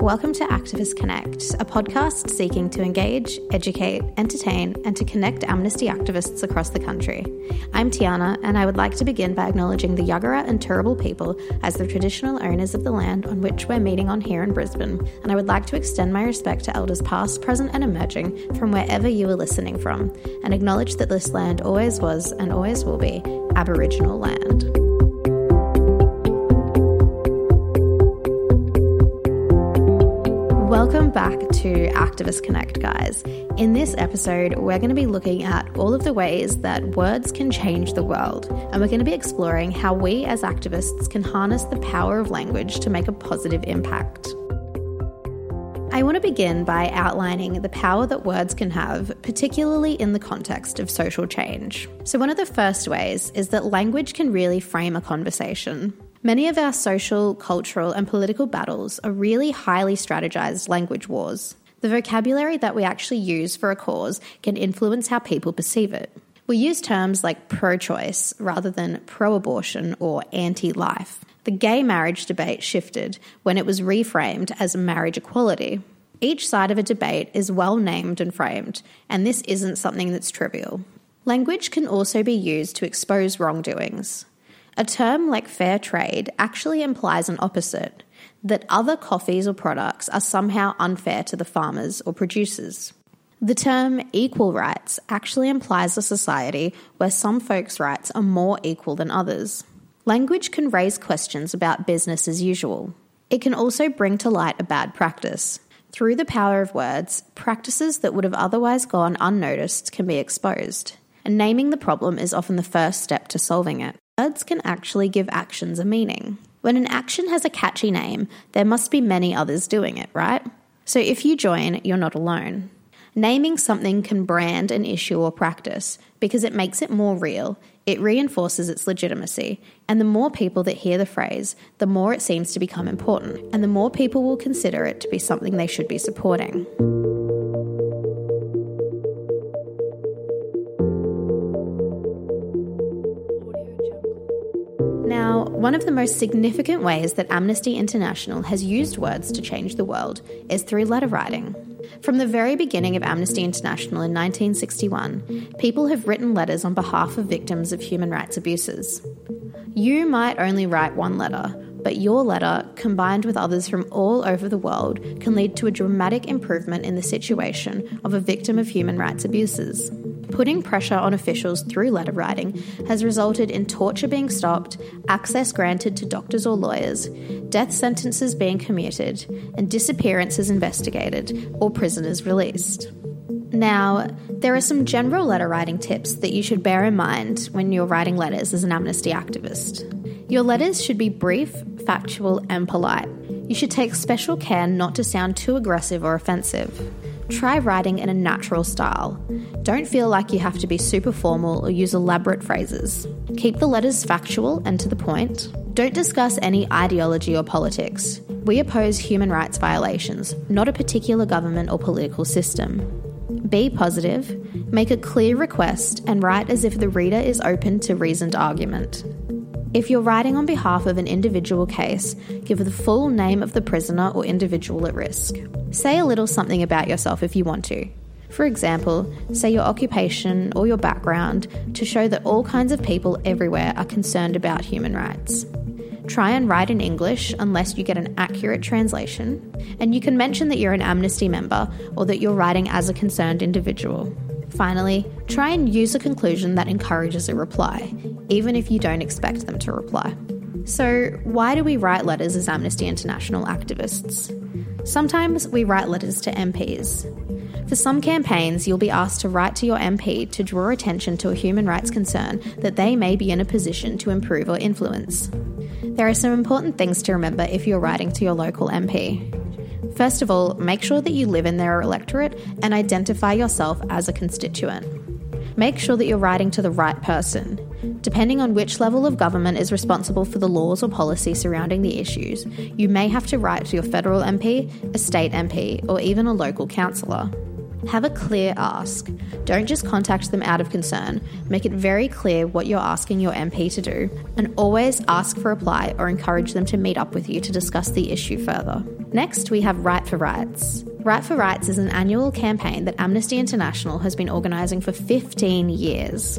welcome to Activist Connect, a podcast seeking to engage, educate, entertain, and to connect Amnesty activists across the country. I'm Tiana, and I would like to begin by acknowledging the Yagara and Turrbal people as the traditional owners of the land on which we're meeting on here in Brisbane, and I would like to extend my respect to elders past, present, and emerging from wherever you are listening from, and acknowledge that this land always was and always will be Aboriginal land. Welcome back to Activist Connect, guys. In this episode, we're going to be looking at all of the ways that words can change the world, and we're going to be exploring how we as activists can harness the power of language to make a positive impact. I want to begin by outlining the power that words can have, particularly in the context of social change. So, one of the first ways is that language can really frame a conversation. Many of our social, cultural, and political battles are really highly strategized language wars. The vocabulary that we actually use for a cause can influence how people perceive it. We use terms like pro choice rather than pro abortion or anti life. The gay marriage debate shifted when it was reframed as marriage equality. Each side of a debate is well named and framed, and this isn't something that's trivial. Language can also be used to expose wrongdoings. A term like fair trade actually implies an opposite that other coffees or products are somehow unfair to the farmers or producers. The term equal rights actually implies a society where some folks' rights are more equal than others. Language can raise questions about business as usual. It can also bring to light a bad practice. Through the power of words, practices that would have otherwise gone unnoticed can be exposed. And naming the problem is often the first step to solving it. Words can actually give actions a meaning. When an action has a catchy name, there must be many others doing it, right? So if you join, you're not alone. Naming something can brand an issue or practice because it makes it more real, it reinforces its legitimacy, and the more people that hear the phrase, the more it seems to become important, and the more people will consider it to be something they should be supporting. One of the most significant ways that Amnesty International has used words to change the world is through letter writing. From the very beginning of Amnesty International in 1961, people have written letters on behalf of victims of human rights abuses. You might only write one letter, but your letter, combined with others from all over the world, can lead to a dramatic improvement in the situation of a victim of human rights abuses. Putting pressure on officials through letter writing has resulted in torture being stopped, access granted to doctors or lawyers, death sentences being commuted, and disappearances investigated or prisoners released. Now, there are some general letter writing tips that you should bear in mind when you're writing letters as an amnesty activist. Your letters should be brief, factual, and polite. You should take special care not to sound too aggressive or offensive. Try writing in a natural style. Don't feel like you have to be super formal or use elaborate phrases. Keep the letters factual and to the point. Don't discuss any ideology or politics. We oppose human rights violations, not a particular government or political system. Be positive, make a clear request, and write as if the reader is open to reasoned argument. If you're writing on behalf of an individual case, give the full name of the prisoner or individual at risk. Say a little something about yourself if you want to. For example, say your occupation or your background to show that all kinds of people everywhere are concerned about human rights. Try and write in English unless you get an accurate translation, and you can mention that you're an Amnesty member or that you're writing as a concerned individual. Finally, try and use a conclusion that encourages a reply, even if you don't expect them to reply. So, why do we write letters as Amnesty International activists? Sometimes we write letters to MPs. For some campaigns, you'll be asked to write to your MP to draw attention to a human rights concern that they may be in a position to improve or influence. There are some important things to remember if you're writing to your local MP. First of all, make sure that you live in their electorate and identify yourself as a constituent. Make sure that you're writing to the right person. Depending on which level of government is responsible for the laws or policy surrounding the issues, you may have to write to your federal MP, a state MP, or even a local councillor. Have a clear ask. Don't just contact them out of concern. Make it very clear what you're asking your MP to do, and always ask for a reply or encourage them to meet up with you to discuss the issue further. Next, we have Write for Rights. Write for Rights is an annual campaign that Amnesty International has been organising for 15 years.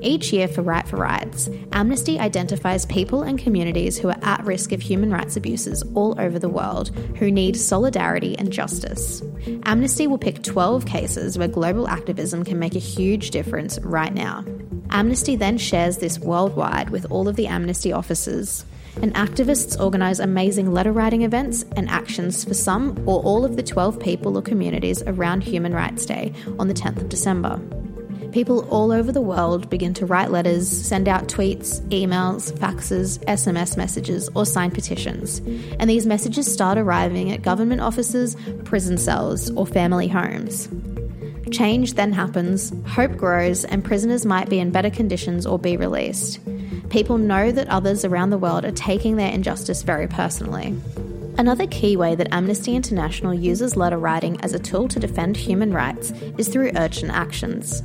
Each year for Write for Rights, Amnesty identifies people and communities who are at risk of human rights abuses all over the world who need solidarity and justice. Amnesty will pick 12 cases where global activism can make a huge difference right now. Amnesty then shares this worldwide with all of the Amnesty offices and activists organise amazing letter writing events and actions for some or all of the 12 people or communities around Human Rights Day on the 10th of December. People all over the world begin to write letters, send out tweets, emails, faxes, SMS messages, or sign petitions. And these messages start arriving at government offices, prison cells, or family homes. Change then happens, hope grows, and prisoners might be in better conditions or be released. People know that others around the world are taking their injustice very personally. Another key way that Amnesty International uses letter writing as a tool to defend human rights is through urgent actions.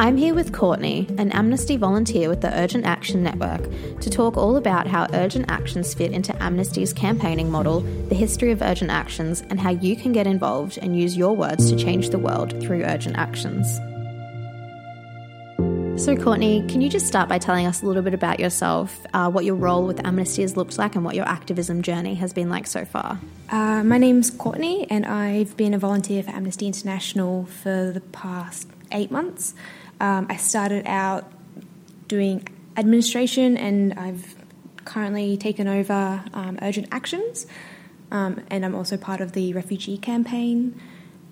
I'm here with Courtney, an Amnesty volunteer with the Urgent Action Network, to talk all about how urgent actions fit into Amnesty's campaigning model, the history of urgent actions, and how you can get involved and use your words to change the world through urgent actions. So, Courtney, can you just start by telling us a little bit about yourself, uh, what your role with Amnesty has looked like, and what your activism journey has been like so far? Uh, my name's Courtney, and I've been a volunteer for Amnesty International for the past eight months. Um, I started out doing administration, and I've currently taken over um, urgent actions, um, and I'm also part of the refugee campaign,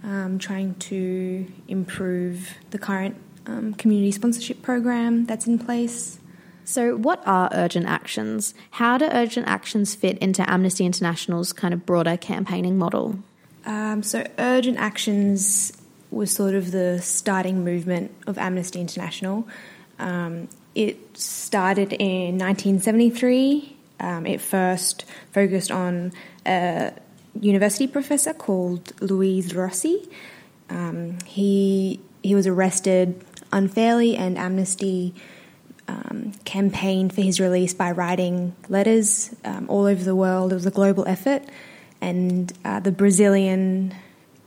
um, trying to improve the current um, community sponsorship program that's in place. So, what are urgent actions? How do urgent actions fit into Amnesty International's kind of broader campaigning model? Um, so, urgent actions was sort of the starting movement of Amnesty International. Um, it started in 1973. Um, it first focused on a university professor called Luis Rossi. Um, he he was arrested unfairly, and Amnesty um, campaigned for his release by writing letters um, all over the world. It was a global effort, and uh, the Brazilian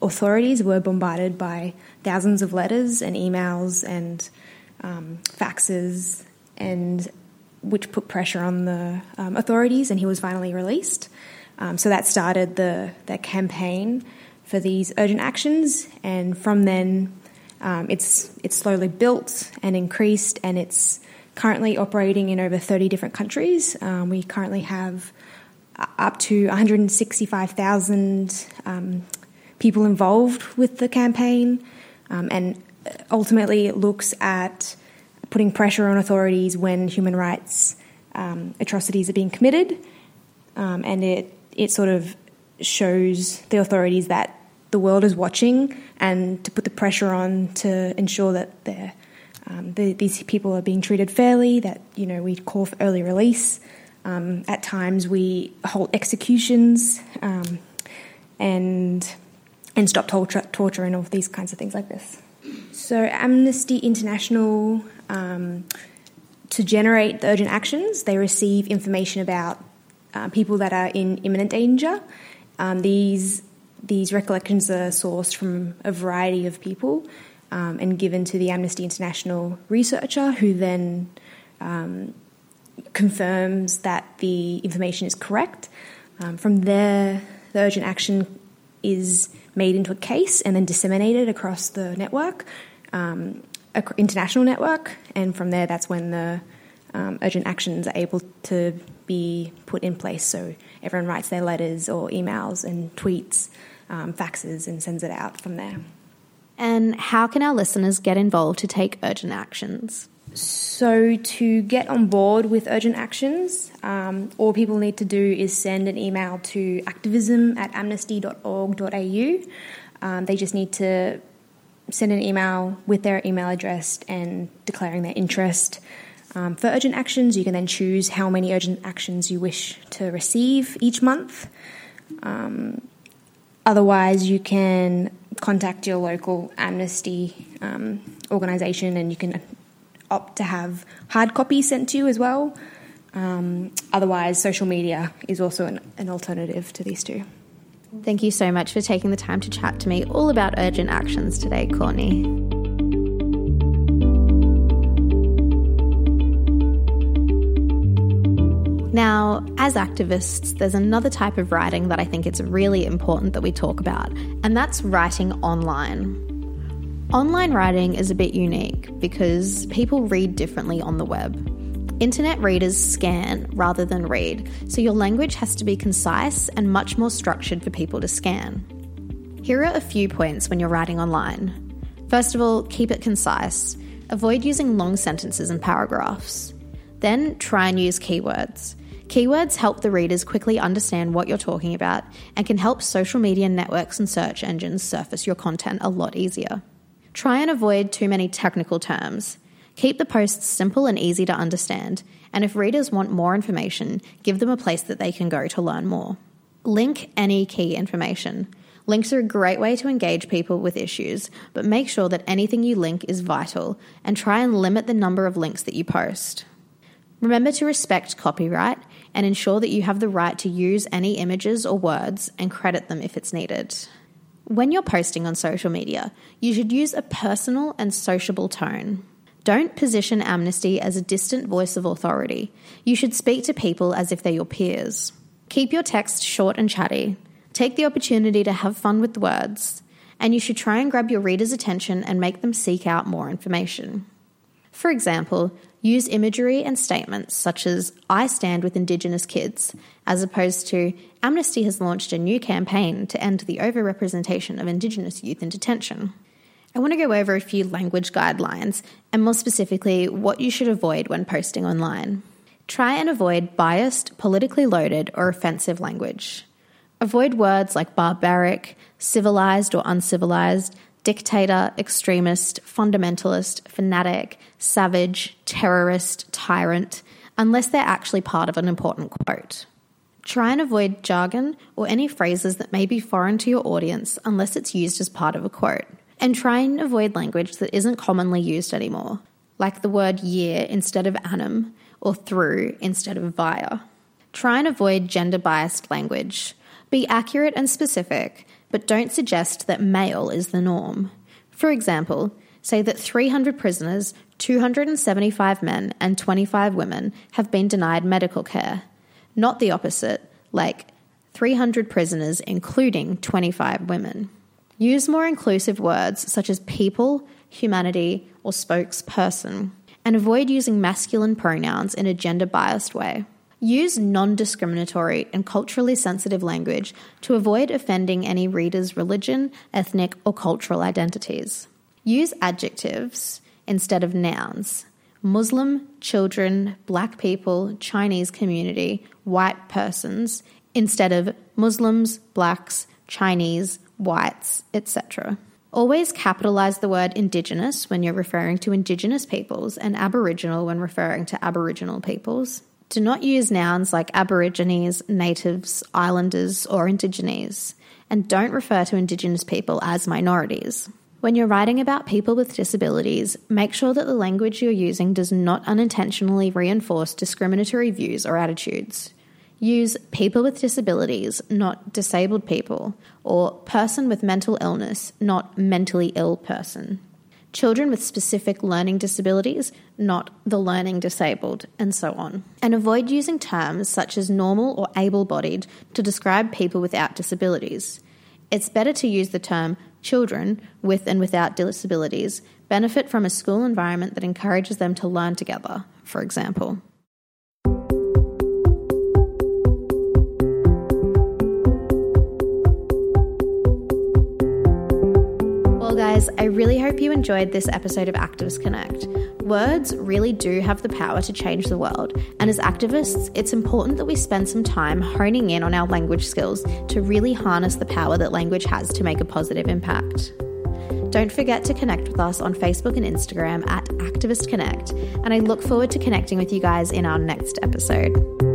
authorities were bombarded by thousands of letters and emails and um, faxes, and which put pressure on the um, authorities, and he was finally released. Um, so that started the that campaign for these urgent actions, and from then um, it's it's slowly built and increased, and it's currently operating in over 30 different countries. Um, we currently have uh, up to 165,000 um, people involved with the campaign, um, and ultimately it looks at putting pressure on authorities when human rights um, atrocities are being committed, um, and it it sort of shows the authorities that the world is watching and to put the pressure on to ensure that um, the, these people are being treated fairly, that, you know, we call for early release. Um, at times we hold executions um, and, and stop torture, torture and all these kinds of things like this. So Amnesty International, um, to generate the urgent actions, they receive information about uh, people that are in imminent danger. Um, these these recollections are sourced from a variety of people um, and given to the Amnesty International researcher, who then um, confirms that the information is correct. Um, from there, the urgent action is made into a case and then disseminated across the network, um, international network, and from there, that's when the um, urgent actions are able to be put in place. So everyone writes their letters or emails and tweets um, faxes and sends it out from there. And how can our listeners get involved to take urgent actions? So, to get on board with urgent actions, um, all people need to do is send an email to activism at amnesty.org.au. Um, they just need to send an email with their email address and declaring their interest. Um, for urgent actions, you can then choose how many urgent actions you wish to receive each month. Um, Otherwise, you can contact your local amnesty um, organisation and you can opt to have hard copies sent to you as well. Um, otherwise, social media is also an, an alternative to these two. Thank you so much for taking the time to chat to me all about urgent actions today, Courtney. Now, as activists, there's another type of writing that I think it's really important that we talk about, and that's writing online. Online writing is a bit unique because people read differently on the web. Internet readers scan rather than read, so your language has to be concise and much more structured for people to scan. Here are a few points when you're writing online. First of all, keep it concise. Avoid using long sentences and paragraphs. Then try and use keywords. Keywords help the readers quickly understand what you're talking about and can help social media networks and search engines surface your content a lot easier. Try and avoid too many technical terms. Keep the posts simple and easy to understand, and if readers want more information, give them a place that they can go to learn more. Link any key information. Links are a great way to engage people with issues, but make sure that anything you link is vital and try and limit the number of links that you post. Remember to respect copyright and ensure that you have the right to use any images or words and credit them if it's needed. When you're posting on social media, you should use a personal and sociable tone. Don't position Amnesty as a distant voice of authority. You should speak to people as if they're your peers. Keep your text short and chatty. Take the opportunity to have fun with the words. And you should try and grab your reader's attention and make them seek out more information. For example, use imagery and statements such as, I stand with Indigenous kids, as opposed to, Amnesty has launched a new campaign to end the overrepresentation of Indigenous youth in detention. I want to go over a few language guidelines, and more specifically, what you should avoid when posting online. Try and avoid biased, politically loaded, or offensive language. Avoid words like barbaric, civilized or uncivilized, dictator, extremist, fundamentalist, fanatic, savage, terrorist, tyrant, unless they're actually part of an important quote. Try and avoid jargon or any phrases that may be foreign to your audience unless it's used as part of a quote. And try and avoid language that isn't commonly used anymore, like the word year instead of annum or through instead of via. Try and avoid gender biased language. Be accurate and specific, but don't suggest that male is the norm. For example, say that 300 prisoners, 275 men, and 25 women have been denied medical care, not the opposite, like 300 prisoners, including 25 women. Use more inclusive words such as people, humanity, or spokesperson, and avoid using masculine pronouns in a gender biased way. Use non discriminatory and culturally sensitive language to avoid offending any reader's religion, ethnic, or cultural identities. Use adjectives instead of nouns. Muslim, children, black people, Chinese community, white persons, instead of Muslims, blacks, Chinese, whites, etc. Always capitalize the word Indigenous when you're referring to Indigenous peoples and Aboriginal when referring to Aboriginal peoples. Do not use nouns like Aborigines, Natives, Islanders, or Indigenes, and don't refer to Indigenous people as minorities. When you're writing about people with disabilities, make sure that the language you're using does not unintentionally reinforce discriminatory views or attitudes. Use people with disabilities, not disabled people, or person with mental illness, not mentally ill person. Children with specific learning disabilities, not the learning disabled, and so on. And avoid using terms such as normal or able bodied to describe people without disabilities. It's better to use the term children with and without disabilities benefit from a school environment that encourages them to learn together, for example. Guys, I really hope you enjoyed this episode of Activist Connect. Words really do have the power to change the world, and as activists, it's important that we spend some time honing in on our language skills to really harness the power that language has to make a positive impact. Don't forget to connect with us on Facebook and Instagram at Activist Connect, and I look forward to connecting with you guys in our next episode.